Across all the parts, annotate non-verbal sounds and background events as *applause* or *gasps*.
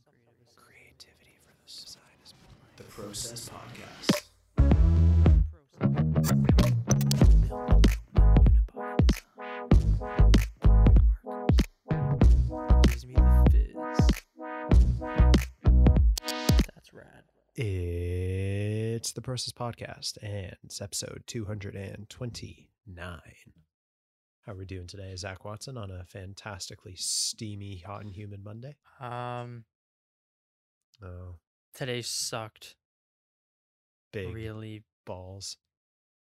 Some creative Creativity for the side is the Process Podcast. Gives me the fizz. That's rad. It's the Process Podcast, and it's episode 229. How are we doing today, Zak Watson, on a fantastically steamy, hot, and humid Monday? Um, Oh, today sucked. big Really, balls.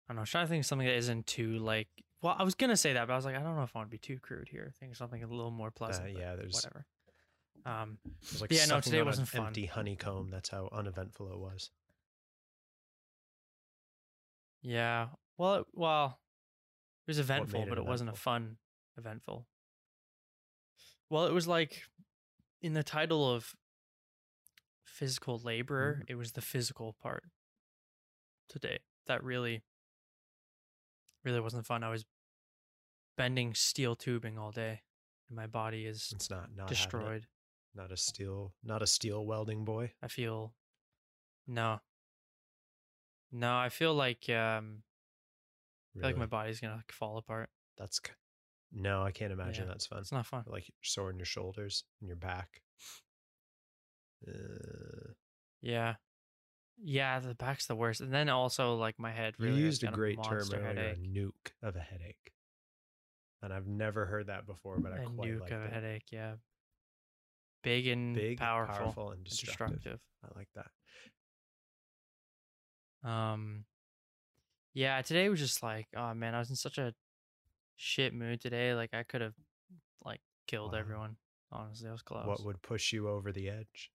I don't know. I was trying to think of something that isn't too like. Well, I was gonna say that, but I was like, I don't know if I want to be too crude here. Think of something a little more pleasant. Uh, yeah, there's whatever. Um, was like Yeah, no, today wasn't fun. empty honeycomb. That's how uneventful it was. yeah. Well, it, well, it was eventful, it but it wasn't a fun eventful. Well, it was like in the title of physical labor, Mm-hmm. it was the physical part today that really, really wasn't fun. I was bending steel tubing all day, and my body is It's not not destroyed. Not a steel, not a steel welding boy. I feel no. No, I feel like um I feel like my body's gonna like fall apart. That's no, I can't imagine Yeah, that's fun. It's not fun. Like sore in your shoulders and your back. Uh, Yeah. Yeah, the back's the worst. And then also like my head really you used a great term earlier, a nuke of a headache. And I've never heard that before, but I a quite nuke like of a headache, yeah. Big and Big, powerful. powerful, and and destructive. I like that. Um Yeah, today was just like, oh man, I was in such a shit mood today. Like I could have like killed Wow. everyone. Honestly, I was close. What would push you over the edge?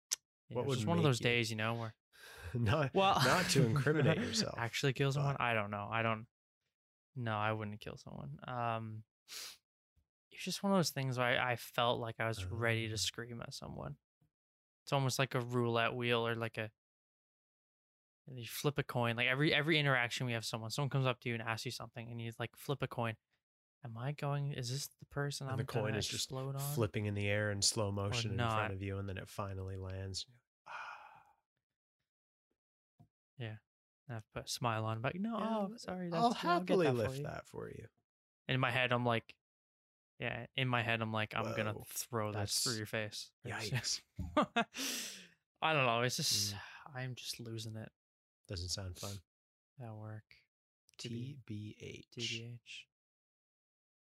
What it was one of those you- days, you know, where *laughs* not, well not to *laughs* incriminate *laughs* yourself. actually kill someone but- i don't know i don't no i wouldn't kill someone um it's just one of those things where i, I felt like i was ready Oh. to scream at someone it's almost like a roulette wheel or like a you flip a coin like every every interaction we have someone someone comes up to you and asks you something and you like flip a coin am i going is this the person and i'm the coin is just on flipping in the air in slow motion in front of you, and then it finally lands. yeah, *sighs* and i've put a smile on but no Yeah, oh sorry that's, I'll yeah, I'll get happily that lift you. that for you. in my head i'm like yeah in my head i'm like i'm gonna throw this through your face Yikes! *laughs* i don't know it's just Mm. *sighs* i'm just losing it Doesn't sound fun. at work to be TBH. tbh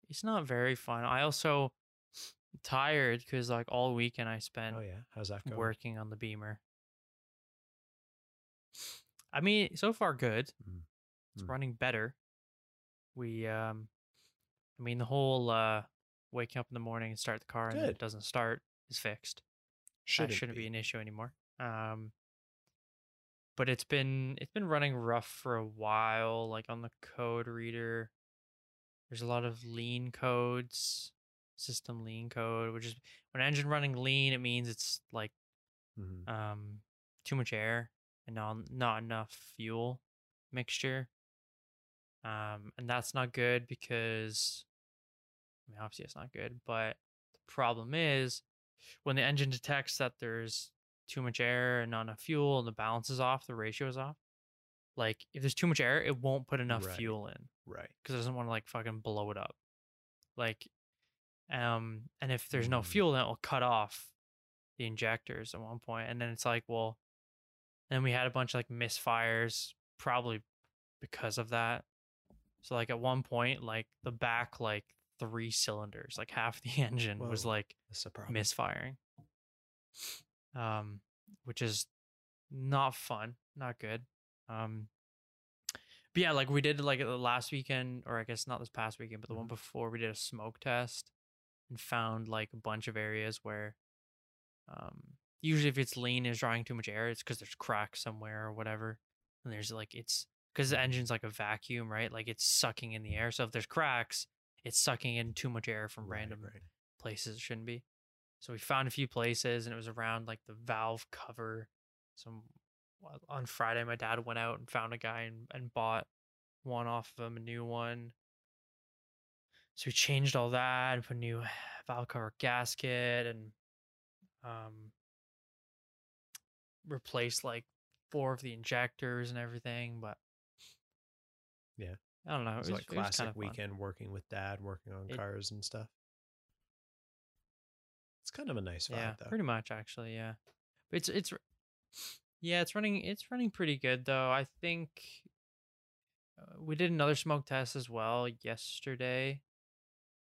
it's not very fun i also tired because like all weekend i spent Oh yeah, how's that going? working on the beamer i mean so far good Mm. it's Mm. running better we um i mean the whole uh waking up in the morning and start the car and then it doesn't start is fixed Shouldn't, that shouldn't be. be an issue anymore um but it's been it's been running rough for a while like on the code reader there's a lot of lean codes system lean code which is when engine running lean it means it's like Mhm. um too much air and not not enough fuel mixture um and that's not good because i mean obviously it's not good but the problem is when the engine detects that there's too much air and not enough fuel and the balance is off the ratio is off like if there's too much air it won't put enough Right. fuel in Right. because it doesn't want to like fucking blow it up. Like, um, and if there's no Mm. fuel, then it will cut off the injectors at one point, and then it's like, well, then we had a bunch of like misfires, probably because of that. So like at one point, like the back like three cylinders, like half the *laughs* engine was like misfiring. Um, which is not fun, not good. Um, but yeah, like we did like the last weekend, or I guess not this past weekend, but the one Mhm. before, we did a smoke test and found like a bunch of areas where, um, usually if it's lean is drawing too much air, it's because there's cracks somewhere or whatever, and there's like it's because the engine's like a vacuum, right? Like it's sucking in the air. So if there's cracks, it's sucking in too much air from Right, random right. places it shouldn't be. So we found a few places and it was around like the valve cover. Some on Friday my dad went out and found a guy and, and bought one off of him, a new one. So we changed all that and put a new *sighs* valve cover gasket and um replaced like four of the injectors and everything, but Yeah. I don't know. It was, like it was classic kinda fun. weekend working with dad, working on It- cars and stuff. It's kind of a nice vibe Yeah, though. pretty much actually. Yeah, but it's it's yeah, it's running it's running pretty good though. I think uh, we did another smoke test as well yesterday.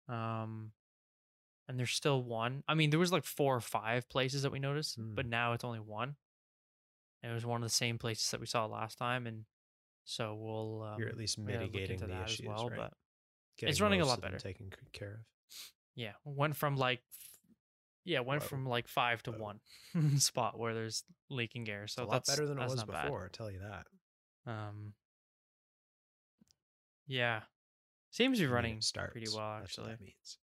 Um, and there's still one. I mean, there was like four or five places that we noticed, but Mm. now it's only one. And it was one of the same places that we saw last time, and so we'll um, You're at least yeah, mitigating into the that issues, as well. right? But Getting running a lot better. Taken care of. yeah, went from like yeah, went Whoa. from like five to one *laughs* spot where there's leaking air. It's So a lot that's better than it that's was not bad. before. I'll tell you that. Um, yeah, seems to be running starts. pretty well That's what actually. that means.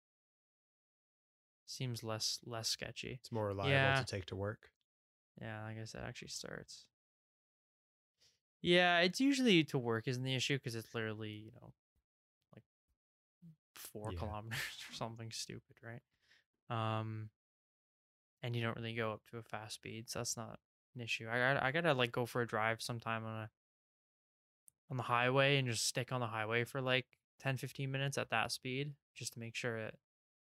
Seems less less sketchy. It's more reliable Yeah. to take to work. Yeah, like I guess that actually starts. Yeah, it's usually to work isn't the issue because it's literally you know like four Yeah. kilometers *laughs* or something stupid, right? Um, and you don't really go up to a fast speed, so that's not an issue. I got I gotta like go for a drive sometime on a on the highway and just stick on the highway for like 10, 15 minutes at that speed just to make sure it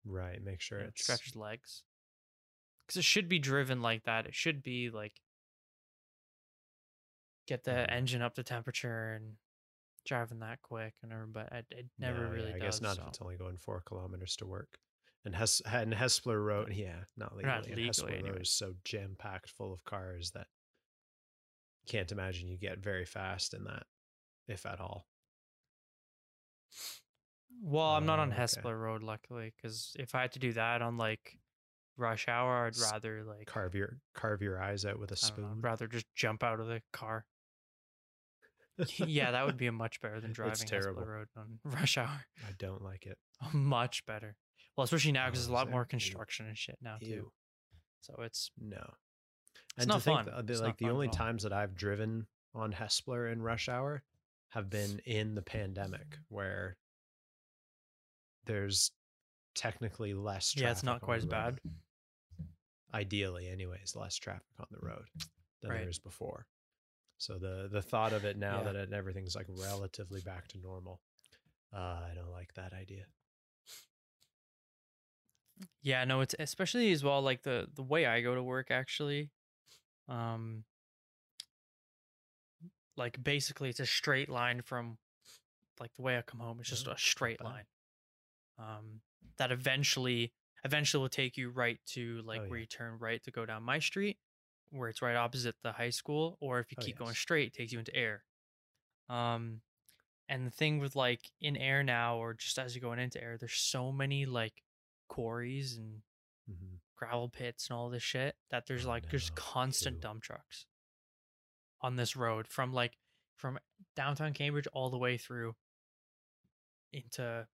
Right. Make sure it's stretches legs. Because it should be driven like that. It should be like get the Mhm. engine up to temperature and driving that quick and everything, but it, it never No, really yeah, I does. guess not so. if it's only going four kilometers to work. And Hes and Hespeler Road, yeah, not legally. Not and legally Hespeler Road anyways. is so jam packed full of cars that can't imagine you get very fast in that, if at all. Well, I'm not on Oh, okay. Hespeler Road, luckily, because if I had to do that on like rush hour, I'd rather like Carve your carve your eyes out with a don't know, spoon. I'd rather just jump out of the car. *laughs* yeah, that would be a much better than driving Hespeler. Road on *laughs* rush hour. I don't like it. *laughs* much better. Well, especially now because there's a lot more construction and shit now too. Ew. So it's No. It's and not fun. that, It's like not the fun only times that I've driven on Hespeler in rush hour have been in the pandemic *laughs* where there's technically less traffic yeah, it's not quite as bad. Ideally, anyways, less traffic on the road than Right. there is before. So the the thought of it now Yeah. that it, everything's like relatively back to normal, uh, I don't like that idea. Yeah, no, it's especially as well like the the way I go to work actually. Um like basically it's a straight line from like the way I come home, it's just a straight line. Um that eventually eventually will take you right to like Oh, where yeah. you turn right to go down my street, where it's right opposite the high school, or if you Oh, keep going straight, it takes you into Ayr. Um and the thing with like in Ayr now or just as you're going into Ayr, there's so many like quarries and hmm gravel pits and all this shit that there's Oh, like there's constant dump trucks on this road from like from downtown Cambridge all the way through into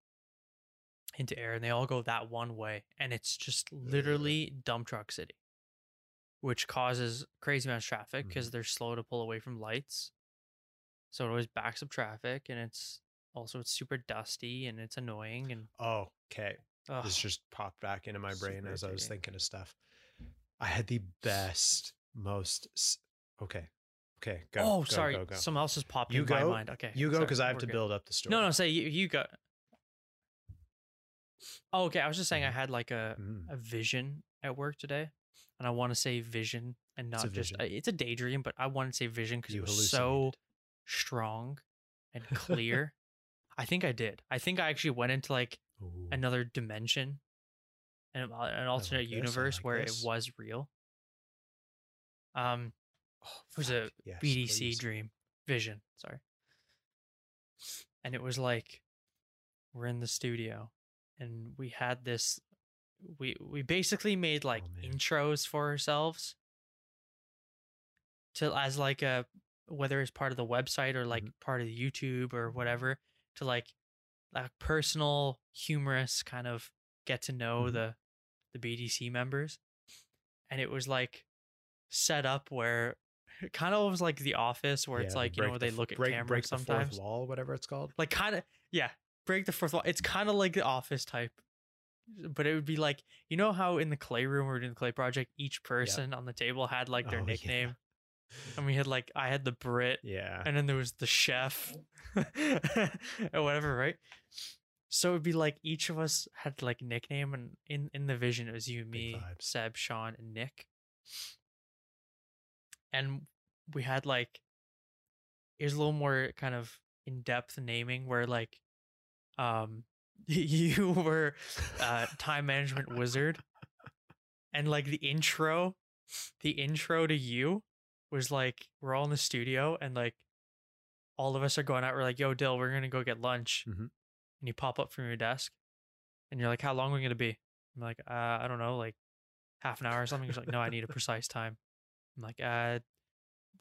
into Ayr and they all go that one way and it's just literally dump truck city which causes crazy amount of traffic because Mhm. they're slow to pull away from lights so it always backs up traffic and it's also it's super dusty and it's annoying and Oh, okay. Ugh, This just popped back into my brain Super as I was thinking of stuff. I had the best, most. s- Okay, okay. Go. oh go, sorry Go, go. something else just popped You in my mind okay You go because I have to good. build up the story. No, no, say you, you go. Oh, okay. I was just saying I Mhm. had like a, Mm. a vision at work today, and I want to say vision and It's not just vision. uh, it's a daydream, but I want to say vision because it was so strong and *laughs* clear. I think I did. I think I actually went into like Ooh. another dimension, an, an alternate I universe like where this. it was real. Um, Oh, it was a yes, BDC please. dream vision sorry and it was like we're in the studio and we had this we we basically made like Oh, intros for ourselves to as like a whether it's part of the website or like Mhm. part of the YouTube or whatever to like like personal humorous kind of get to know Mhm. the the BDC members and it was like set up where it kind of was like the office where it's like you know where the they look at break, cameras break the sometimes fourth wall, whatever it's called. like kind of yeah break the fourth wall it's kind of like the office type but it would be like you know how in the clay room or in the clay project each person on the table had like their Oh, *laughs* yeah. *laughs* and we had like I had the Brit, Yeah. and then there was the chef, *laughs* or whatever, right? So it'd be like each of us had like nickname, and in in the vision it was you, me. Seb, Sean, and Nick, and we had like here's a little more kind of in depth naming where like um *laughs* you were uh time management wizard and like the intro the intro to you was like we're all in the studio and like all of us are going out we're like yo dill we're gonna go get lunch. Mhm. and you pop up from your desk and you're like how long are we gonna be? I'm like uh i don't know like half an hour or something. He's like no i need a precise time. I'm like uh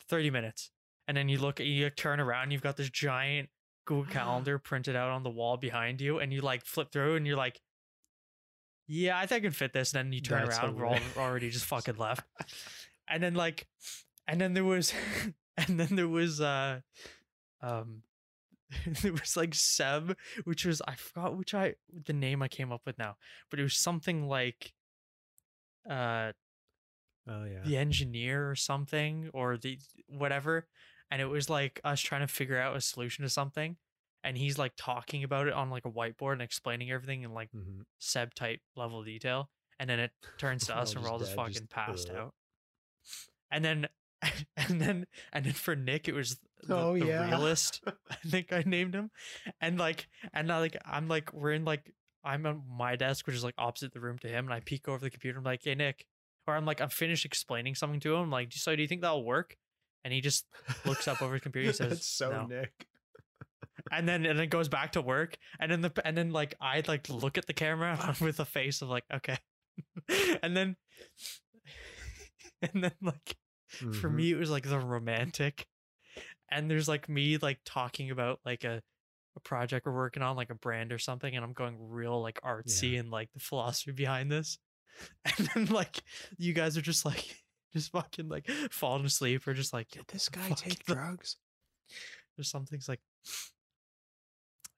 30 minutes. And then you look you turn around you've got this giant google *gasps* calendar printed out on the wall behind you and you like flip through and you're like yeah i think i can fit this. And then you turn That's around we're all already just *laughs* fucking left. And then like and then there was *laughs* and then there was uh um *laughs* there was like seb which was i forgot which i the name i came up with now but it was something like uh Oh yeah. the engineer or something or the whatever and it was like us trying to figure out a solution to something and he's like talking about it on like a whiteboard and explaining everything in like Mhm. seb type level detail and then it turns to *laughs* us and we're all just just dead, fucking just, passed ugh. out and then *laughs* and then and then for nick it was the, Oh, the yeah. realist *laughs* i think i named him. And like and now like i'm like we're in like i'm on my desk which is like opposite the room to him and i peek over the computer i'm like hey nick. Or i'm like i'm finished explaining something to him I'm like so do you think that'll work? And he just looks up over his computer he *laughs* says That's so no. Nick. and then and then goes back to work and then the and then like i like look at the camera with a face of like okay. And then and then like for Mhm. me it was like the romantic and there's like me like talking about like a a project we're working on like a brand or something and i'm going real like artsy and like the philosophy behind this *laughs* and then like you guys are just like just fucking like falling asleep or just like Did this guy take the- drugs? or something's like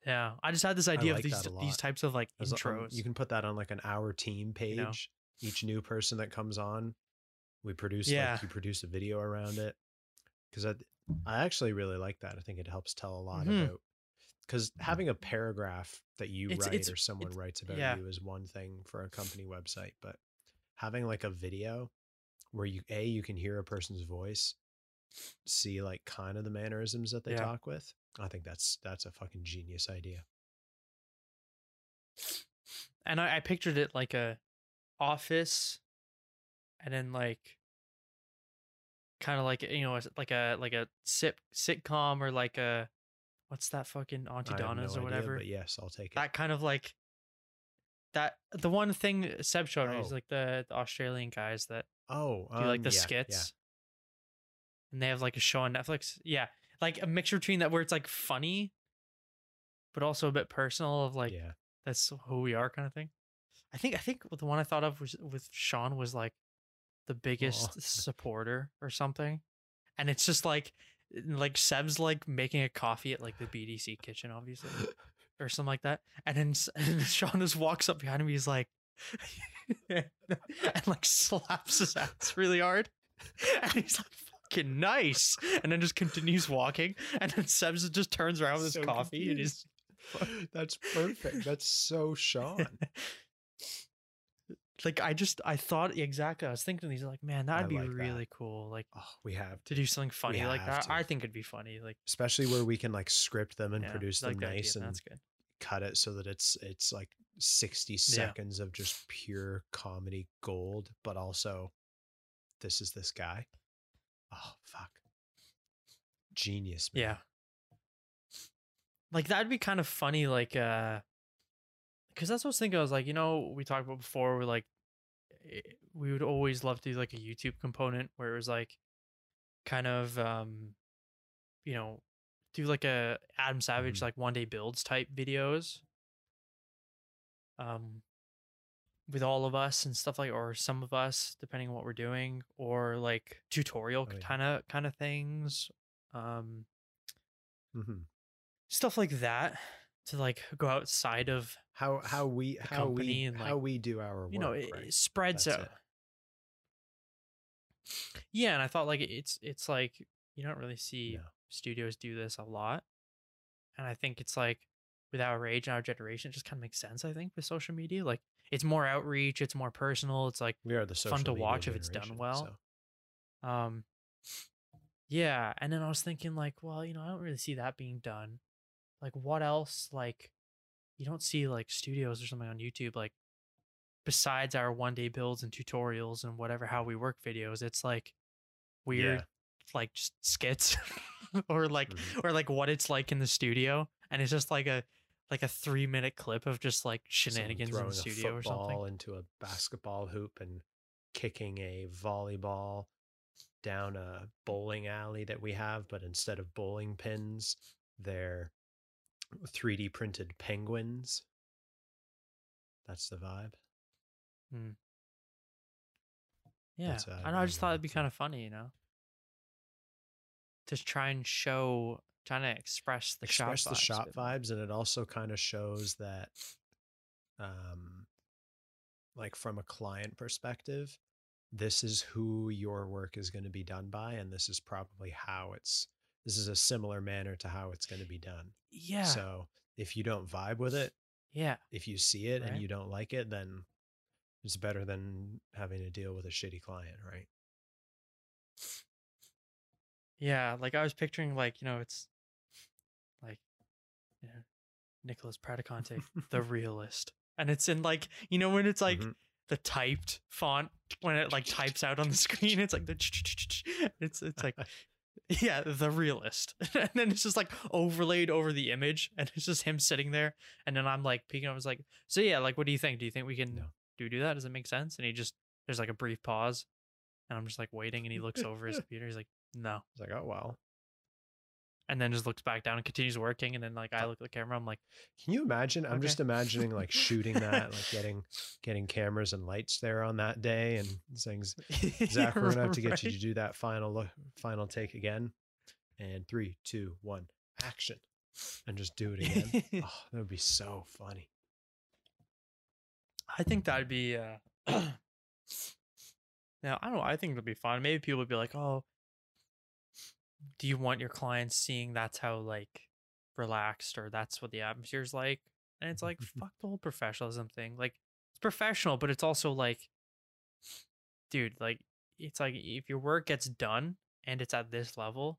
yeah i just had this idea like of these these types of like As, um, intros you can put that on like an our team page. know? Each new person that comes on, we produce Yeah. like you produce a video around it. Because I, I actually really like that. I think it helps tell a lot Mhm. about. Because having a paragraph that you It's- write it's- or someone writes about yeah. you is one thing for a company website, but having like a video where you a you can hear a person's voice, see like kind of the mannerisms that they Yeah. talk with. I think that's that's a fucking genius idea. and I, I pictured it like a office and then like kind of like you know like a like a sit sitcom or like a what's that fucking Aunty Donna's no or idea, whatever but yes, I'll take it. that kind of like that the one thing seb showed me is Oh. like the, the australian guys that Oh, do like um, the yeah, skits and they have like a show on netflix yeah like a mixture between that where it's like funny but also a bit personal of like yeah. that's who we are kind of thing. I think I think the one I thought of was with Sean was like the biggest Aw. *laughs* supporter or something. And it's just like like Seb's like making a coffee at like the BDC kitchen, obviously. Or something like that. And then *laughs* and Sean just walks up behind him, he's like *laughs* and like slaps his ass really hard. And he's like fucking nice. And then just continues walking. And then Seb's just turns around with his So coffee and he's That's perfect. That's so Sean. Like I just I thought exactly I was thinking these like man that'd be like that. really cool like Oh, we have to do something funny like that to. I think it'd be funny like especially where we can like script them and yeah, produce like them the idea, nice and that's good cut it so that it's it's like 60 seconds of just pure comedy gold but also this is this guy oh fuck genius man. yeah like that'd be kind of funny like uh because that's what I was thinking I was like you know we talked about before we're like eh, we would always love to do like a YouTube component where it was like kind of um you know do like a Adam Savage Mhm. like one day builds type videos um with all of us and stuff like or some of us depending on what we're doing or like tutorial Oh, yeah. kind of kind of things um Mm-hmm. stuff like that to like go outside of how how we how we and, how we do our work you know it, right? it spreads That's out it. Yeah, and I thought like it's it's like you don't really see No. studios do this a lot, and I think it's like with our age and our generation, it just kind of makes sense. I think with social media, like it's more outreach, it's more personal. It's like We are the fun to watch if it's done well. so. Um, yeah, and then I was thinking like, well, you know, I don't really see that being done. Like, what else? Like, you don't see like studios or something on YouTube like besides our one day builds and tutorials and whatever how we work videos. It's like weird, Yeah. like just skits *laughs* or like Mhm. or like what it's like in the studio, and it's just like a like a three minute clip of just like shenanigans in the studio or something. into a basketball hoop and kicking a volleyball down a bowling alley that we have, but instead of bowling pins, they're 3D printed penguins. That's the vibe. Yeah, That's, uh, I know. I just thought it it'd be kind of funny, you know, to try and show, trying to express the Express shop the vibes shop vibes, and it also kind of shows that, um, like from a client perspective, this is who your work is going to be done by, and this is probably how it's. This is a similar manner to how it's going to be done. Yeah, So if you don't vibe with it, yeah, if you see it and you don't like it, then it's better than having to deal with a shitty client, right? yeah. Like I was picturing, like you know, it's like, you know, Nicholas Pradicante, the *laughs* realist, and it's in like you know when it's like Mhm. the typed font when it like types out on the screen, it's like the *laughs* it's it's like yeah, the realist. *laughs* and then it's just like overlaid over the image and it's just him sitting there. And then I'm like peeking, I was like, so yeah, like what do you think? Do you think we can No. do do that? Does it make sense? And he just there's like a brief pause and I'm just like waiting and he looks over his *laughs* computer. He's like, no. It's like, oh well. And then just looks back down and continues working. And then like I look at the camera, I'm like, Can you imagine? I'm Okay. just imagining like shooting that, like *laughs* getting getting cameras and lights there on that day, and saying, *laughs* Zak, we're gonna have to get you to do that final look, final take again. And three, two, one, action, and just do it again. *laughs* oh, that would be so funny. I think that'd be uh *clears throat* now I don't know, I think it'd be fun. Maybe people would be like, Oh, do you want your clients seeing that's how like relaxed or that's what the atmosphere's like? And it's like *laughs* fuck the whole professionalism thing. Like it's professional, but it's also like dude, like it's like if your work gets done and it's at this level,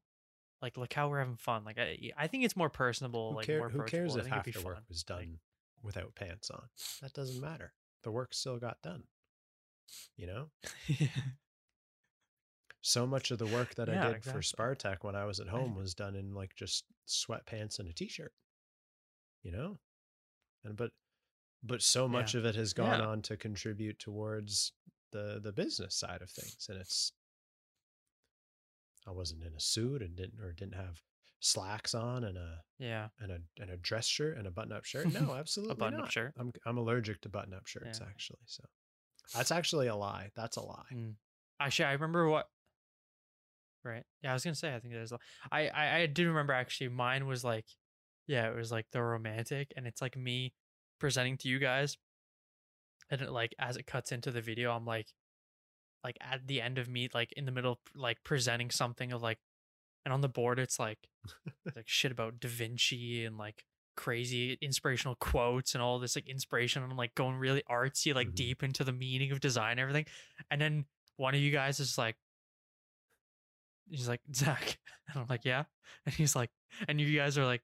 like look how we're having fun. Like I I think it's more personable, Who, like care- more who cares. If half the work fun. was Like, done without pants on? That doesn't matter. The work still got done. You know, *laughs* so much of the work that Yeah, I did for exactly. Spartak when I was at home was done in like just sweatpants and a t-shirt. You know, and but but so much of it has gone Yeah. on to contribute towards the the business side of things, and it's. I wasn't in a suit and didn't or didn't have slacks on and a yeah. and a and a dress shirt and a button up shirt. *laughs* No, absolutely A button up not. shirt. I'm I'm allergic to button up shirts Yeah. actually. So that's actually a lie. That's a lie. Mm. Actually, I remember what. Right. Yeah, I was gonna say. I think there's. a- I I I do remember actually. Mine was like, yeah, it was like the romantic, and it's like me presenting to you guys, and it like as it cuts into the video, I'm like, like at the end of me, like in the middle, like presenting something of like, and on the board it's like, *laughs* like shit about Da Vinci and like crazy inspirational quotes and all this like inspiration and I'm like going really artsy like Mhm. deep into the meaning of design and everything and then one of you guys is like he's like Zak *laughs* and I'm like yeah *laughs* and he's like and you guys are like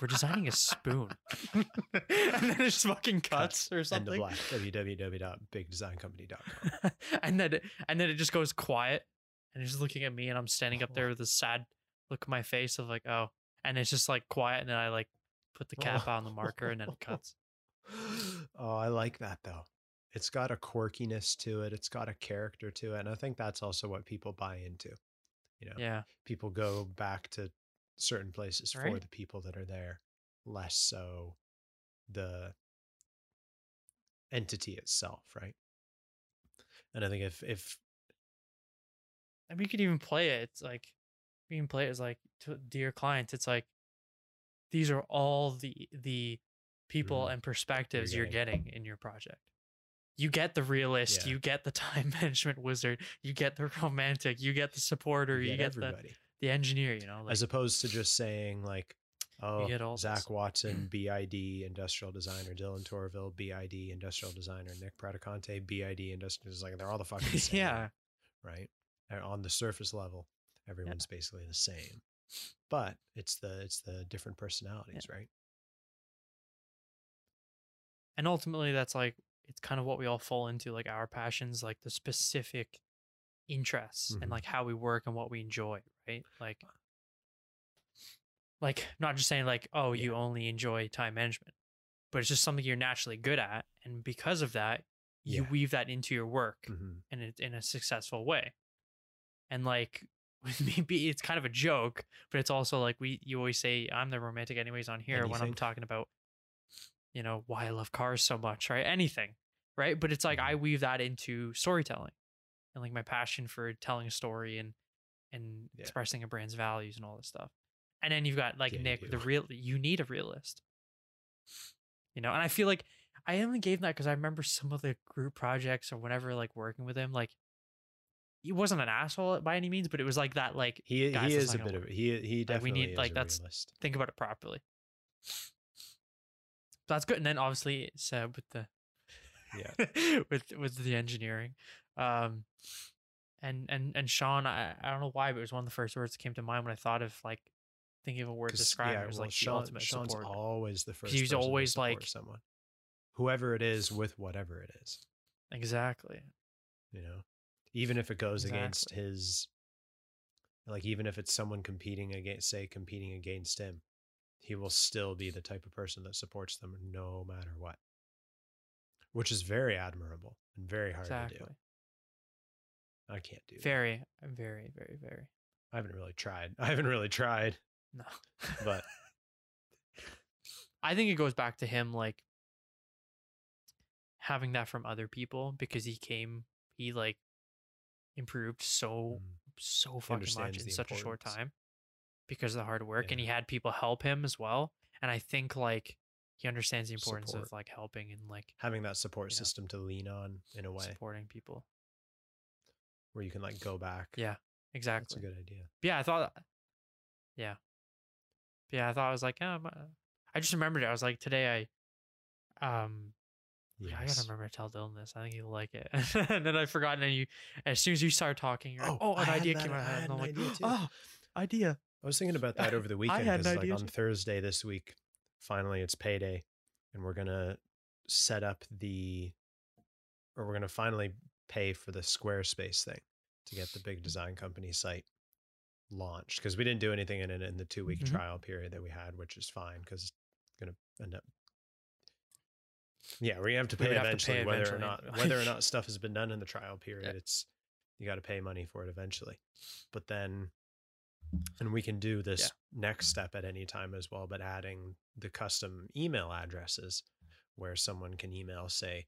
we're designing a spoon *laughs* and then it just fucking cuts or something. End of black. www.bigdesigncompany.com. and then it, and then it just goes quiet and he's looking at me and I'm standing up oh. there with a sad look on my face of like oh and it's just like quiet and then I like put the cap on the marker and then it cuts oh, I like that though. It's got a quirkiness to it. It's got a character to it, and I think that's also what people buy into. You know, yeah people go back to certain places for the people that are there, less so the entity itself, right? And I think if if and we could even play it it's like we can play it as like to dear clients it's like these are all the the people Mhm. and perspectives you're getting. getting in your project you get the realist, Yeah. you get the *laughs* time management wizard, you get the romantic, you get the supporter, you get, the, everybody. the engineer, you know, like as opposed to just saying like oh get zak this. watson *clears throat* bid industrial designer dylan torraville bid industrial designer nick praticonte bid industrial designer Like they're all the fucking *laughs* same yeah, right And on the surface level everyone's basically the same but it's the it's the different personalities right and ultimately that's like it's kind of what we all fall into, like our passions, like the specific interests Mhm. and like how we work and what we enjoy, right? Like, like not just saying like, oh, you only enjoy time management, but it's just something you're naturally good at, and because of that, you Yeah. weave that into your work Mhm. and it in a successful way. And like *laughs* with me, it's kind of a joke, but it's also like we you always say I'm the romantic anyways on here when I'm talking about, you know, why I love cars so much, right? Anything, right? But it's like I Mhm. weave that into storytelling, and like my passion for telling a story and and Yeah. expressing a brand's values and all this stuff. And then you've got like Yeah, Nick, the real. You need a realist, you know. And I feel like I only gave that because I remember some of the group projects or whenever like working with him, like he wasn't an asshole by any means, but it was like that. Like he, he is a bit of work. he he Like, we need- is like, that's- realist think about it properly. That's good. And then obviously Seb with the yeah *laughs* with with the engineering. Um and and and Sean, I, I don't know why, but it was one of the first words that came to mind when I thought of like thinking of a word to describe yeah, it. Was well, like the Sean, ultimate Sean's support. always the first. he's always, like- someone, whoever it is, with whatever it is. Exactly. You know, even if it goes against his, like even if it's someone competing against, say, competing against him, he will still be the type of person that supports them no matter what, which is very admirable and very hard to do. I can't do. very, that. Very, very, very, very. I haven't really tried. *laughs* I haven't really tried. No. But- *laughs* I think it goes back to him like having that from other people because he came, he like improved so Mm. so fucking much in such a short time because of the hard work and he had people help him as well and i think like he understands the importance Support. of like helping and like Having that support You know, system to lean on in a way supporting people where you can like go back. yeah Exactly. That's a good idea. yeah i thought yeah yeah i thought i was like um, i just remembered it i was like today i um yeah, I gotta remember to tell Dylan this. I think he'll like it. *laughs* and then I forgot. And you, as soon as you started talking, you're like, Oh, "Oh, an idea that- came out." I of my head," had And I'm like, idea. "Oh, idea." I was thinking about that over the *laughs* I weekend because like idea on. Thursday this week, finally it's payday, and we're gonna set up the, or we're gonna finally pay for the Squarespace thing to get the big *sighs* design company site launched because we didn't do anything in it in the two week Mhm. trial period that we had, which is fine because it's gonna end up. Yeah, we're gonna have to pay have to eventually, pay whether eventually, or not *laughs* whether or not stuff has been done in the trial period. It's you got to pay money for it eventually, but then and we can do this next step at any time as well but adding the custom email addresses where someone can email say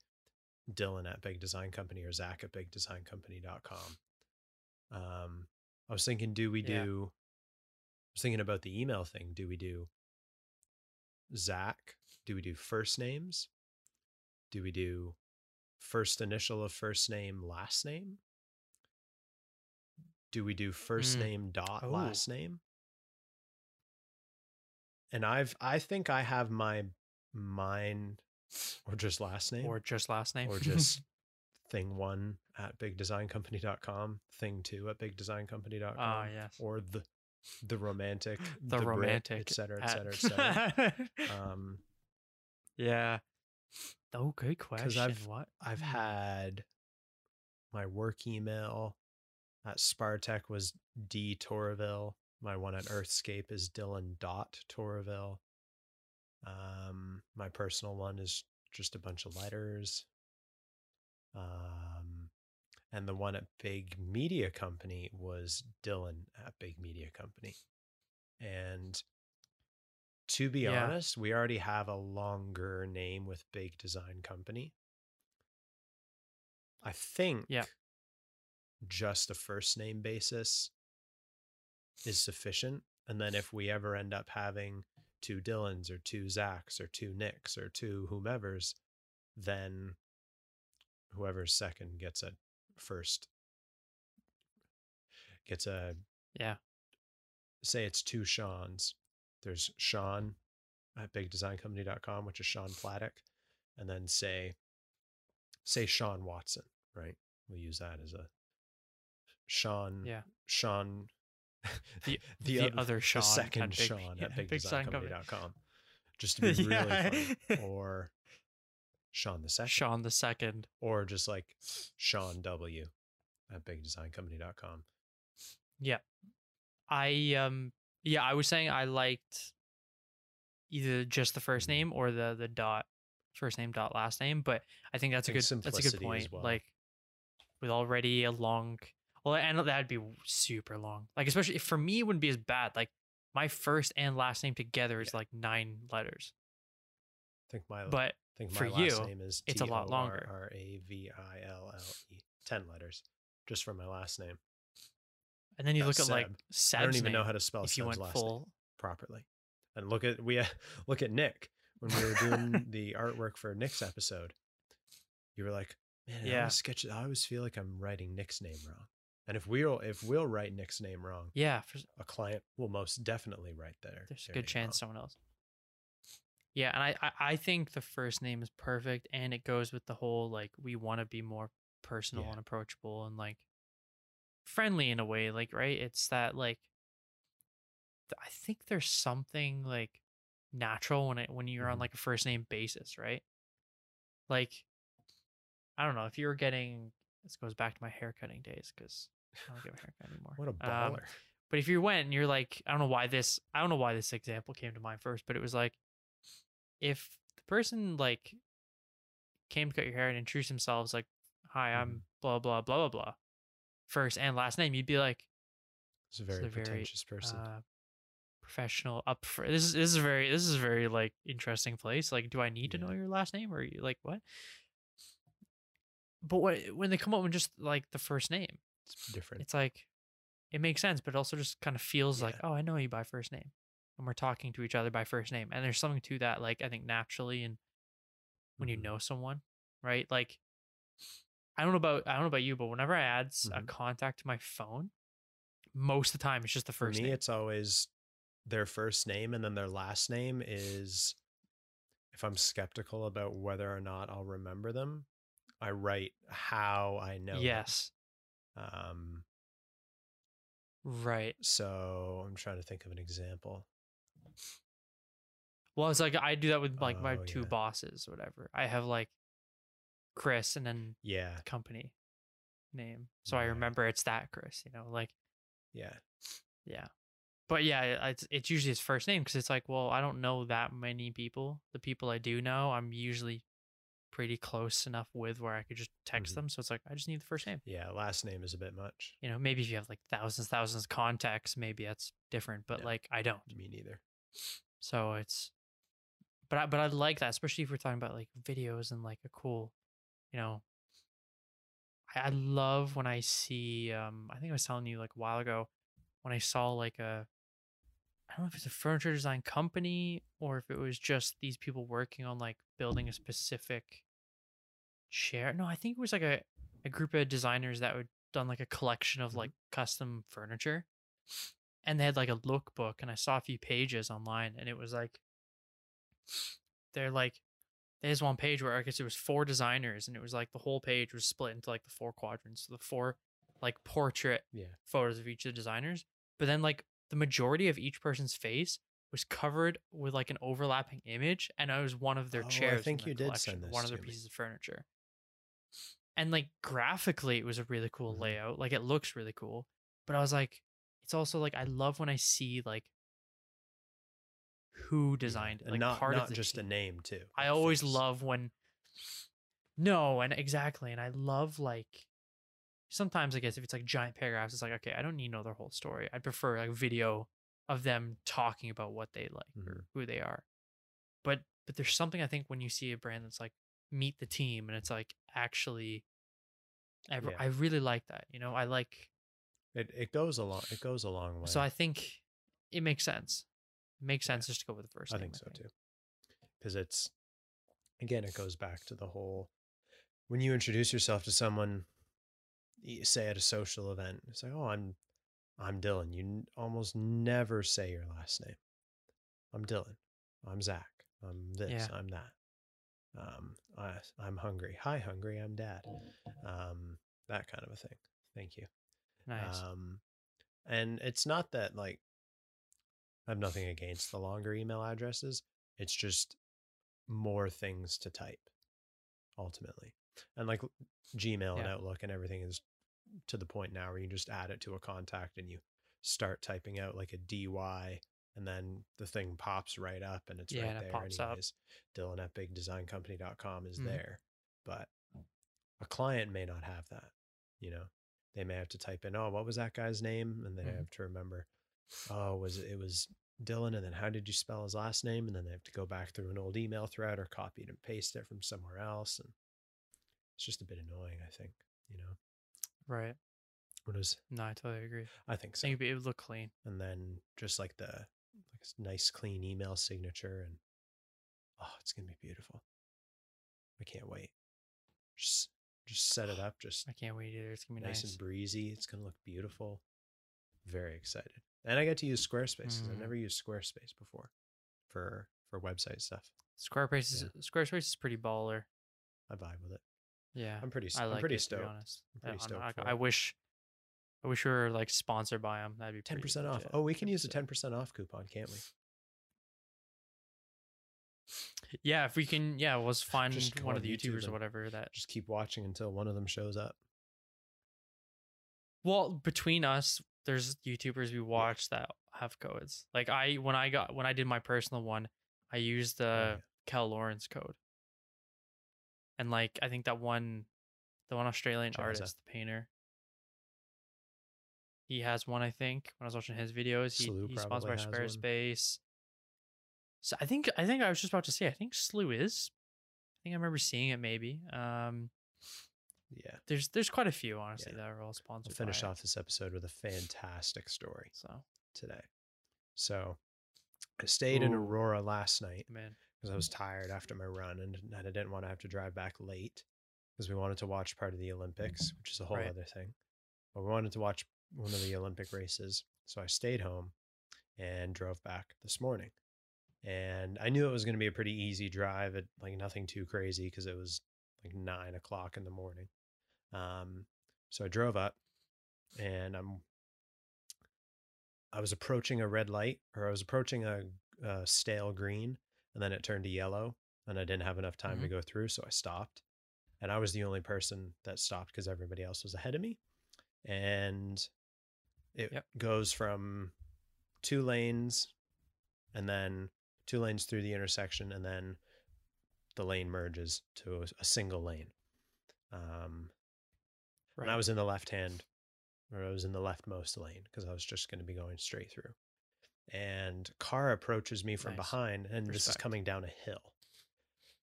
dylan at big design company or zak at big design bigdesigncompany.com um i was thinking do we Yeah. do i was thinking about the email thing. Do we do zak? Do we do first names? Do we do first initial of first name last name do we do first Mm. name dot Oh. last name and i've i think i have my mine or just last name Or just last name. or just *laughs* thing one at bigdesigncompany.com thing two at bigdesigncompany.com Ah, yes. or the the romantic *laughs* the, Brit, romantic. et cetera et cetera et *laughs* cetera um yeah. Oh, good question. I've- what? I've Hmm. had my work email at Spartech was D Torraville. My one at Earthscape is Dylan dot Torraville. Um, my personal one is just a bunch of letters. Um, and the one at Big Media Company was Dylan at Big Media Company. And to be Yeah. honest, we already have a longer name with Big Design Company. I think Yeah. Just a first name basis is sufficient. And then if we ever end up having two Dylans or two Zaks or two Nicks or two whomevers, then whoever's second gets a first gets a Yeah. say it's two Sean's. There's Sean at bigdesigncompany.com, which is Sean Fladdick, and then say say Sean Watson, right? We'll use that as a Sean Yeah. Sean The- *laughs* the, the oth- other Sean the second Big- Sean yeah, at Big Design Company. bigdesigncompany.com. Just to *laughs* be really Yeah. funny. *laughs* Or Sean the second. Sean the second. Or just like Sean W at bigdesigncompany.com. Yeah. I um yeah, I was saying I liked either just the first Mhm. name or the the dot first name dot last name, but I think that's think a good that's a good point. well. Like with already a long well, and that'd be super long. Like especially for me, it wouldn't be as bad. Like my first and last name together is Yeah. like nine letters, I think my but I think my for last you, name is it's a lot longer. R A V I L L E. Ten letters. Just for my last name. and then you Uh, look at like Seb. Seb's I don't even know how to spell if you went last name full. properly. And look at we *laughs* look at Nick when we were doing *laughs* the artwork for Nick's episode. You were like, man, I Yeah. always sketch. I always feel like I'm writing Nick's name wrong. And if we'll if we'll write Nick's name wrong, Yeah, for, a client will most definitely write there. there's a good chance wrong. someone else. Yeah, and I, I I think the first name is perfect, and it goes with the whole like we want to be more personal Yeah. and approachable and like friendly in a way, like right. It's that like I think there's something like natural when it when you're on Mhm. like a first name basis, right? Like I don't know if you were getting this goes back to my haircutting days because I don't get my haircut anymore. What a Um, but if you went and you're like, I don't know why this, I don't know why this example came to mind first, but it was like, if the person like came to cut your hair and introduced themselves, like, "Hi, I'm Mm-hmm. blah blah blah blah blah," first and last name, you'd be like, It's a very a very, pretentious person. uh, professional up for this is this is very this is a very like interesting place. Like, do I need to know your last name or you like what? But what, when they come up with just like the first name, it's different. it's like it makes sense, but it also just kind of feels like, oh, I know you by first name. And we're talking to each other by first name. And there's something to that, like I think naturally and when you Mhm. know someone, right? Like I don't know about I don't know about you, but whenever I add s a contact to my phone, most of the time it's just the For first me, name. it's always their first name and then their last name is if I'm skeptical about whether or not I'll remember them, I write how I know. them. yes. Um, Right. so I'm trying to think of an example. Well, it's like I do that with like my two yeah. bosses, whatever. I have like Chris and then Yeah. company name. So I remember it's that Chris, you know, like Yeah. Yeah. But yeah, it's it's usually his first name because it's like, well, I don't know that many people. The people I do know, I'm usually pretty close enough with where I could just text Mhm. them. So it's like I just need the first name. Yeah. Last name is a bit much. You know, maybe if you have like thousands, thousands of contacts, maybe that's different. But Yeah. like I don't. Me neither. So it's but I but I like that, especially if we're talking about like videos and like a cool, you know. I, I love when I see um I think I was telling you like a while ago when I saw like a I don't know if it's a furniture design company or if it was just these people working on like building a specific chair. No, I think it was like a, a group of designers that would done like a collection of Mhm. like custom furniture. And they had like a lookbook and I saw a few pages online and it was like they're like there's one page where I guess it was four designers and it was like the whole page was split into like the four quadrants. So the four like portrait Yeah. photos of each of the designers. But then like the majority of each person's face was covered with like an overlapping image and it was one of their Oh, I think you did send this one of their me. pieces of furniture. And like graphically it was a really cool Mhm. layout. Like it looks really cool. But I was like, it's also like I love when I see like who designed it, like not part not of the just a name too. I always love when no, and exactly, and I love like sometimes I guess if it's like giant paragraphs, it's like okay, I don't need to know their whole story. I'd prefer like video of them talking about what they like or Mhm. who they are. But but there's something I think when you see a brand that's like meet the team and it's like actually I, Yeah. I really like that. You know, I like It it goes a long it goes a long way. so I think it makes sense. It makes Yeah. sense just to go with the first I name, think so too. Because it's again, it goes back to the whole when you introduce yourself to someone, say at a social event, it's like, oh, I'm, I'm Dylan. You almost never say your last name. I'm Dylan. I'm Zak. I'm this. Yeah. I'm that. Um, I, I'm hungry. Hi, hungry. I'm dad. Um, that kind of a thing. Thank you. Nice. Um, and it's not that like I have nothing against the longer email addresses. It's just more things to type ultimately. And like Gmail and Outlook and everything is to the point now where you just add it to a contact and you start typing out like a DY and then the thing pops right up and it's Yeah, right and it there pops up. anyways. Dylan at bigdesigncompany.com is Mhm. there. But a client may not have that, you know. They may have to type in, oh, what was that guy's name? And they Mhm. have to remember, oh, was it, it was Dylan, and then how did you spell his last name? And then they have to go back through an old email thread or copy it and paste it from somewhere else. And it's just a bit annoying, I think, you know. right. What is No, I totally agree. I think I so. think it'd be- it would look clean. and then just like the nice clean email signature and oh it's gonna be beautiful i can't wait just just set it *sighs* up just I can't wait either. It's gonna be nice, nice. and breezy it's gonna look beautiful very excited and i get to use squarespace because i've Mm. never used squarespace before for for website stuff Squarespace is Squarespace is pretty baller. i vibe with it Yeah, i'm pretty I i'm like pretty it, stoked. I'm pretty stoked I, I wish, I wish we were like sponsored by them. That'd be 10% off oh we can use a 10%. 10% off coupon can't we Yeah, if we can, yeah, let's *laughs* find Just one of the YouTube YouTubers or whatever that. just keep watching until one of them shows up Well, between us, there's YouTubers we watch that have codes. Like I, when I got when I did my personal one, I used oh, the Oh, yeah. Kel Lawrence code, and like I think that one, the one Australian Jazza. artist, the painter. He has one, I think. When I was watching his videos, he, Slew he's sponsored by has one. So I think I think I was just about to say I think Slew is. I think I remember seeing it maybe. Um, yeah there's there's quite a few honestly Yeah. that are all sponsored. We'll finish by it, off this episode with a fantastic story So today. So I stayed in Aurora last night man, because I was tired after my run and, and I didn't want to have to drive back late because we wanted to watch part of the Olympics, which is a whole Right. other thing. But we wanted to watch one of the Olympic races. So I stayed home and drove back this morning. And I knew it was going to be a pretty easy drive at like nothing too crazy because it was like nine o'clock in the morning. Um, so I drove up and I'm I was approaching a red light or I was approaching a, a stale green and then it turned to yellow and I didn't have enough time to go through so I stopped and I was the only person that stopped because everybody else was ahead of me and it Yep. goes from two lanes and then two lanes through the intersection and then the lane merges to a, single lane um and I was in the left hand, or I was in the leftmost lane because I was just going to be going straight through. And car approaches me from Nice. behind, and this is coming down a hill,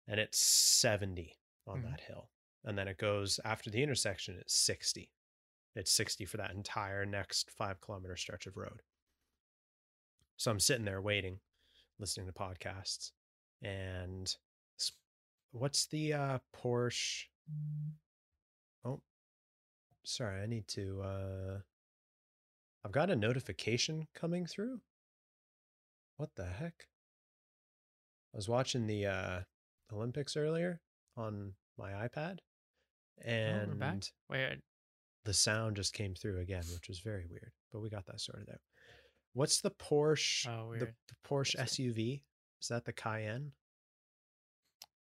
and it's seventy on Mhm. that hill, and then it goes after the intersection. It's sixty. It's sixty for that entire next five kilometer stretch of road. So I'm sitting there waiting, listening to podcasts, and what's the uh, Porsche? Oh, sorry. I need to. uh I've got a notification coming through. What the heck? I was watching the uh Olympics earlier on my iPad, Oh, we're back? and Wait, I- the sound just came through again, which was very weird. But we got that sorted out. What's the Porsche? oh the, weird. the Porsche SUV? Is that the Cayenne?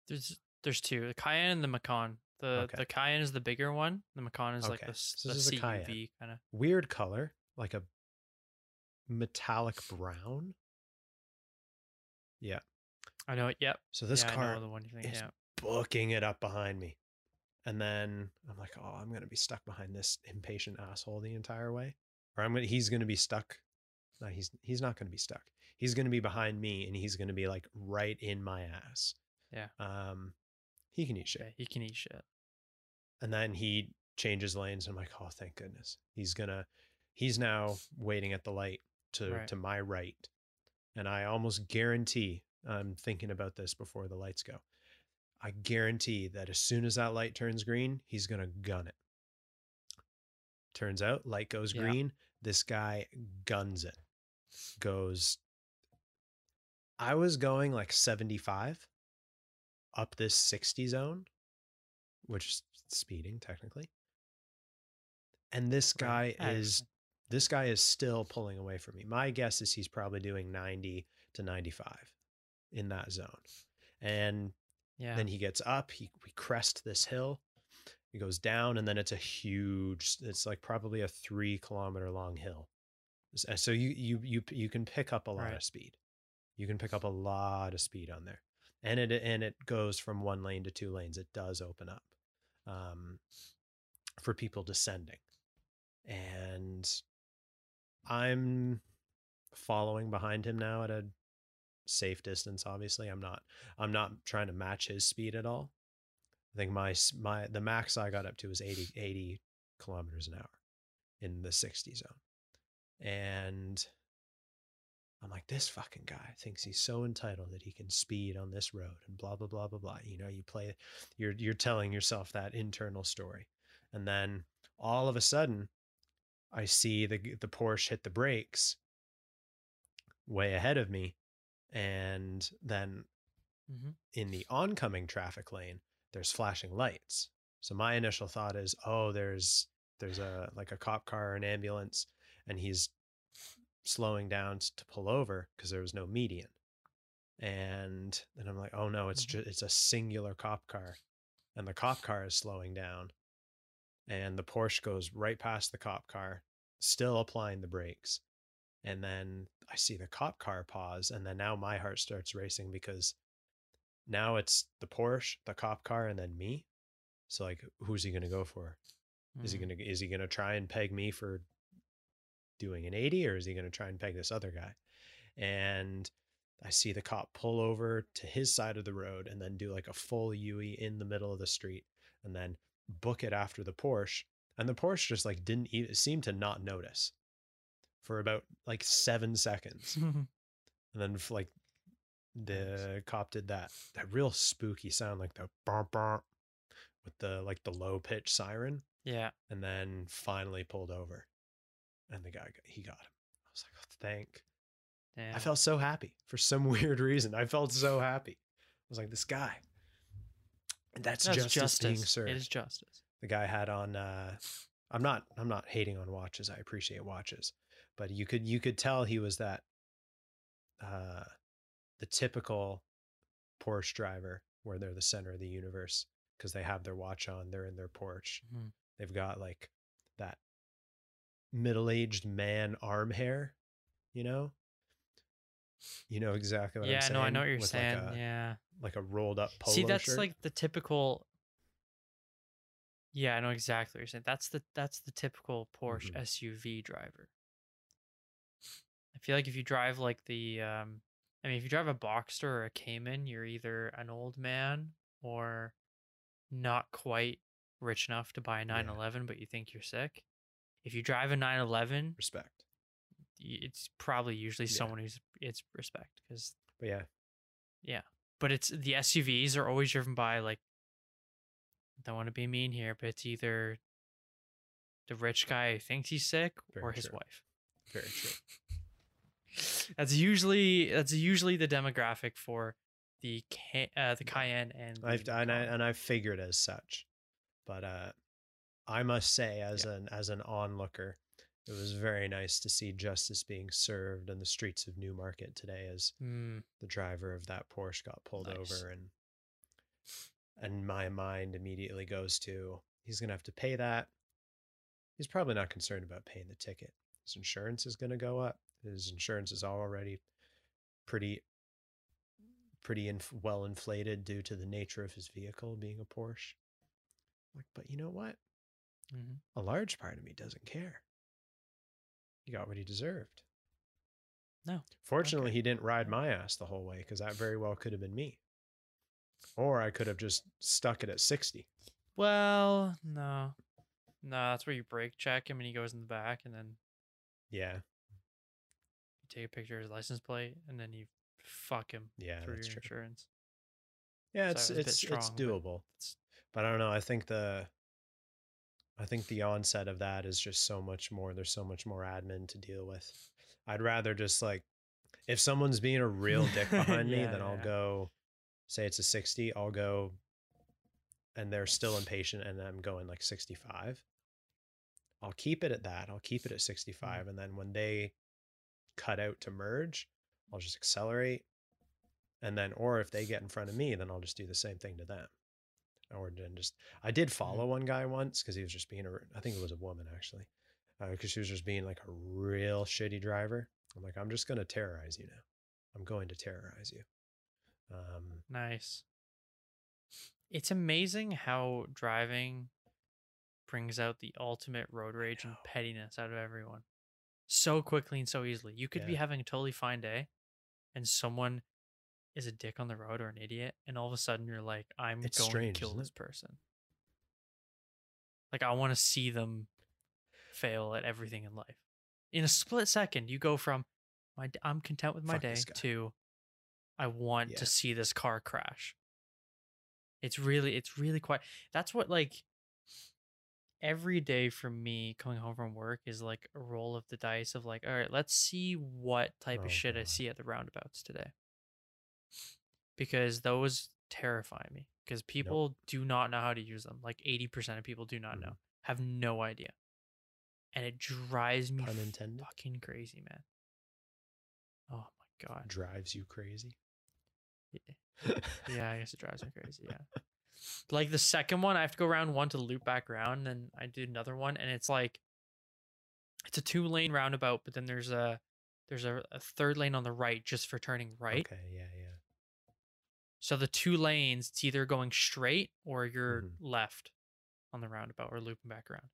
There's there's two, the Cayenne and the Macan. The Okay. the Cayenne is the bigger one. The Macan is like Okay, the, s- so the. CUV kind of. Weird color, like a metallic brown. Yeah. I know it. Yep. So this yeah, car the one you think. is Yeah. booking it up behind me. And then I'm like, oh, I'm gonna be stuck behind this impatient asshole the entire way. Or I'm gonna he's gonna be stuck. No, he's he's not gonna be stuck. He's gonna be behind me and he's gonna be like right in my ass. Yeah. Um he can eat shit. Okay, he can eat shit. And then he changes lanes. I'm like, oh thank goodness. He's gonna he's now waiting at the light to Right. to my right. And I almost guarantee I'm thinking about this before the lights go. I guarantee that as soon as that light turns green, he's going to gun it. Turns out, light goes Yeah. green. This guy guns it. Goes. I was going like 75 up this 60 zone, which is speeding technically. And this guy Right. is this guy is still pulling away from me. My guess is he's probably doing 90 to 95 in that zone. And Yeah. then he gets up, he we crest this hill, he goes down, and then it's a huge, it's like probably a three kilometer long hill. So you you you you can pick up a lot Right. of speed. You can pick up a lot of speed on there. And it and it goes from one lane to two lanes. It does open up um, for people descending. And I'm following behind him now at a safe distance obviously i'm not i'm not trying to match his speed at all. I think my my the max i got up to was 80 80 kilometers an hour in the 60 zone. And i'm like this fucking guy thinks he's so entitled that he can speed on this road and blah blah blah blah blah. You know you play you're you're telling yourself that internal story. And then all of a sudden i see the the porsche hit the brakes way ahead of me and then Mhm. in the oncoming traffic lane there's flashing lights so my initial thought is oh there's there's a like a cop car or an ambulance and he's slowing down to pull over because there was no median and then i'm like oh no it's Mhm. just it's a singular cop car and the cop car is slowing down and the porsche goes right past the cop car still applying the brakes and then I see the cop car pause, and then now my heart starts racing because now it's the Porsche, the cop car, and then me. So like, who's he gonna go for? Is he Mhm. gonna is he gonna try and peg me for doing an eighty, or is he gonna try and peg this other guy? And I see the cop pull over to his side of the road and then do like a full UE in the middle of the street, and then book it after the Porsche. And the Porsche just like didn't even seem to not notice for about like seven seconds. *laughs* And then like the cop did that that real spooky sound like the burr, burr, with the like the low pitch siren yeah. and then finally pulled over and the guy he got him i was like oh, thank Yeah. i felt so happy for some *laughs* weird reason i felt so happy i was like this guy and that's, That's justice, justice. being served It is justice. the guy had on uh i'm not i'm not hating on watches i appreciate watches but you could you could tell he was that uh the typical porsche driver where they're the center of the universe because they have their watch on they're in their porsche Mhm. they've got like that middle-aged man arm hair you know you know exactly what Yeah, i'm saying Yeah, no, I know what you're With saying. like a, yeah. like a rolled up polo See, that's shirt. like the typical. Yeah, I know exactly what you're saying. That's the that's the typical Porsche Mhm. SUV driver. Feel like if you drive like the, um, I mean, if you drive a Boxster or a Cayman, you're either an old man or not quite rich enough to buy a 911, but you think you're sick. If you drive a 911, respect it's probably usually Yeah. someone who's it's respect because but yeah Yeah, but it's the SUVs are always driven by like don't want to be mean here, but it's either the rich guy thinks he's sick or Very his wife. very true That's usually that's usually the demographic for the uh, the Cayenne and I've and I and I've figured as such, but uh, I must say, as an as an onlooker, it was very nice to see justice being served in the streets of Newmarket today, as Mm, the driver of that Porsche got pulled Nice. over, and and my mind immediately goes to he's gonna have to pay that. He's probably not concerned about paying the ticket. His insurance is gonna go up. His insurance is already pretty pretty inf- well inflated due to the nature of his vehicle being a Porsche. Like, but you know what? mhm. A large part of me doesn't care. He got what he deserved. No. Fortunately, Okay. he didn't ride my ass the whole way because that very well could have been me. Or I could have just stuck it at 60. Well, no, no, that's where you brake check him and he goes in the back, and then Yeah. Take a picture of his license plate, and then you fuck him Yeah, through your true. insurance. Yeah, So it's it was a bit it's it's but doable. it's- But I don't know. I think the I think the onset of that is just so much more. There's so much more admin to deal with. I'd rather just like if someone's being a real dick *laughs* behind me, then I'll yeah. go say it's a 60, I'll go and they're still impatient and I'm going like 65. I'll keep it at that. I'll keep it at mm. 65 and then when they cut out to merge, I'll just accelerate and then or if they get in front of me, then I'll just do the same thing to them. Or then just I did follow one guy once because he was just being a I think it was a woman actually because she was just being like a real shitty driver. I'm like I'm just gonna terrorize you now. I'm going to terrorize you. Um, Nice. It's amazing how driving brings out the ultimate road rage and pettiness out of everyone so quickly and so easily. You could be having a totally fine day and someone is a dick on the road or an idiot, and all of a sudden you're like, I'm It's going strange, to kill this person. Like, I want to see them fail at everything in life. In a split second, you go from my I'm content with my Fuck day to I want Yeah. to see this car crash. It's really it's really quite that's what like every day for me coming home from work is like a roll of the dice of like all right, let's see what type Oh, of shit I see at the roundabouts today. Because those terrify me because people do not know how to use them. Like 80% of people do not know. Mhm. Have no idea. And it drives me fucking crazy, man. Oh my god. drives you crazy. Yeah. *laughs* Yeah, I guess it drives me crazy. Yeah. Like the second one, I have to go around one to loop back around, then I do another one, and it's like it's a two lane roundabout, but then there's a there's a, a third lane on the right just for turning right. Okay, yeah, yeah. So the two lanes, it's either going straight or you're Mhm. left on the roundabout or looping back around.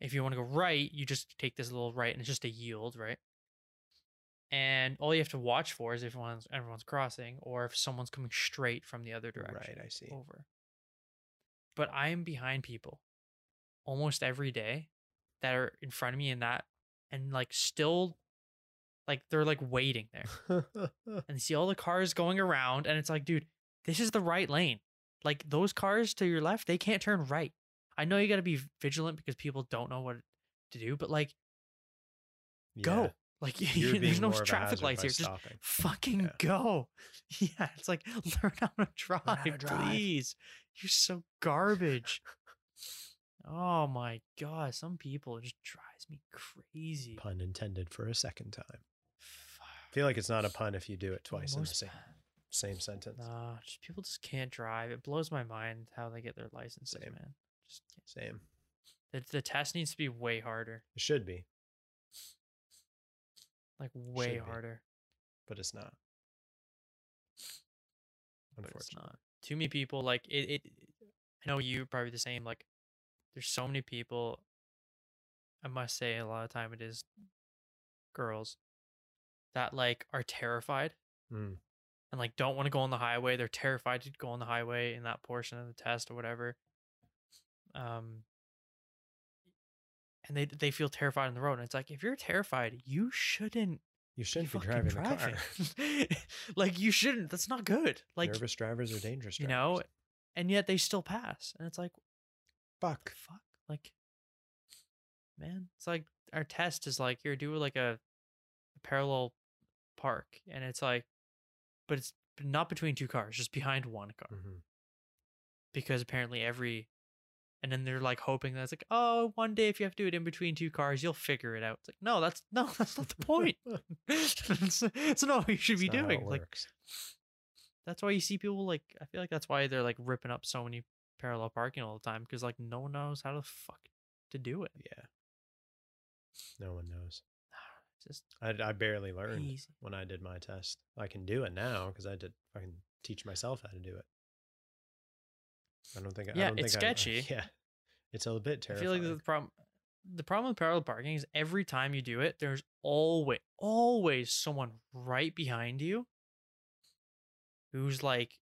If you want to go right, you just take this little right and it's just a yield, right? And all you have to watch for is if everyone's, everyone's crossing or if someone's coming straight from the other direction Right, I see. over. But I am behind people almost every day that are in front of me in that and like still like they're like waiting there. *laughs* And see all the cars going around and it's like dude this is the right lane. Like those cars to your left they can't turn right. I know you got to be vigilant because people don't know what to do but like go. Like *laughs* there's no more of a traffic lights here just fucking Yeah. go. *laughs* Yeah it's like learn how to drive, how to drive. please you're so garbage oh my god some people it just drives me crazy Pun intended for a second time. I feel like it's not a pun if you do it twice in the same same sentence. Nah, just people just can't drive. It blows my mind how they get their licenses, Same. man. Just can't. Same. The, the test needs to be way harder, It should be, like way Should be. harder. but it's not. But it's Unfortunately. not. Too many people like it. It. I know you probably the same. Like, there's so many people. I must say, a lot of time it is girls that like are terrified Mm. and like don't want to go on the highway. They're terrified to go on the highway in that portion of the test or whatever. Um and they they feel terrified on the road. And it's like if you're terrified, you shouldn't You shouldn't be fucking driving the car. *laughs* like you shouldn't. That's not good. Like Nervous drivers are dangerous. you know, and yet they still pass. And it's like fuck. fuck. Like man, it's like our test is like you're doing like a, a parallel park and it's like but it's not between two cars, just behind one car. Mhm. because apparently every and then they're like hoping that it's like oh one day if you have to do it in between two cars you'll figure it out it's like no that's no *laughs* that's not the point *laughs* it's, it's not what you should be That's how doing like that's why you see people like i feel like that's why they're like ripping up so many parallel parking all the time because like no one knows how the fuck to do it yeah. No one knows. *sighs* it's just I, I barely learned easy when I did my test. I can do it now because I did. I can teach myself how to do it. I don't think. I Yeah, don't it's think I'm- *laughs* sketchy. yeah, it's a bit terrible. i feel like the problem the problem with parallel parking is every time you do it there's always always someone right behind you who's like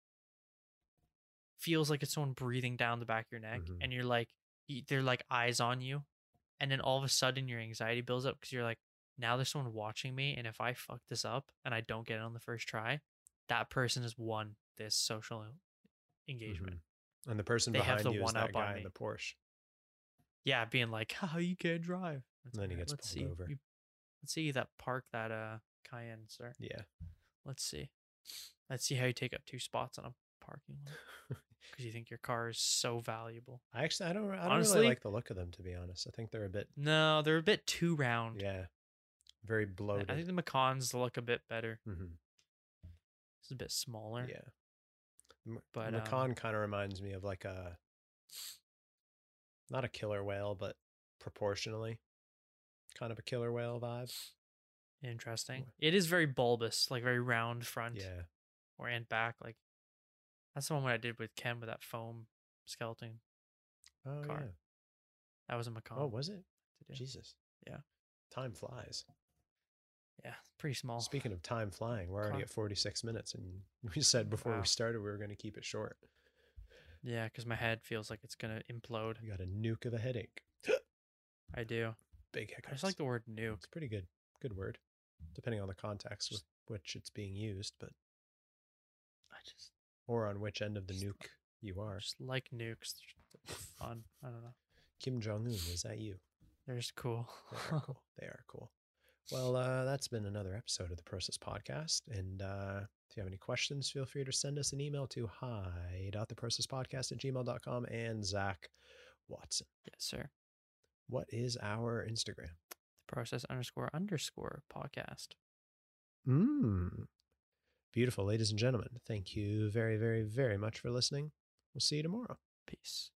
feels like it's someone breathing down the back of your neck Mhm. and you're like they're like eyes on you and then all of a sudden your anxiety builds up because you're like now there's someone watching me and if i fuck this up and i don't get it on the first try that person has won this social engagement. Mhm. And the person They behind the you is one that guy in the Porsche. Yeah, being like, "How you can't drive?" It's And then he gets let's pulled see. over. you- let's see that park that uh Cayenne, sir. Yeah. Let's see. Let's see how you take up two spots on a parking lot *laughs* because you think your car is so valuable. I actually I don't I don't Honestly- really like the look of them to be honest. I think they're a bit No, they're a bit too round. yeah, very bloated. I think the Macans look a bit better. Mm-hmm. This is a bit smaller. Yeah. But, the um, kind of reminds me of like a not a killer whale, but proportionally kind of a killer whale vibe. Interesting. It is very bulbous, like very round front Yeah. or and back. Like that's the one what I did with Ken with that foam skeleton. Oh Car. yeah. That was a Macan. Oh, was it? Jesus. Yeah. Time flies. Yeah, pretty small. Speaking of time flying, we're already Car. at 46 minutes and *laughs* we said before Wow. we started we were going to keep it short. Yeah, because my head feels like it's gonna implode. We got a nuke of a headache. I do. Big headache. I hiccups. just like the word nuke. It's pretty good. Good word. Depending on the context with which it's being used, but I just or on which end of the nuke you are. just like nukes. They're fun. I don't know. Kim Jong Un, is that you? They're just cool. They are cool. *laughs* They are cool. Well, uh, that's been another episode of the Process Podcast. And uh, if you have any questions, feel free to send us an email to hi.theprocesspodcast at gmail.com and Zak Watson. yes, sir. What is our Instagram? The process underscore underscore podcast. Mm. Beautiful, ladies and gentlemen. Thank you very, very, very much for listening. We'll see you tomorrow. Peace.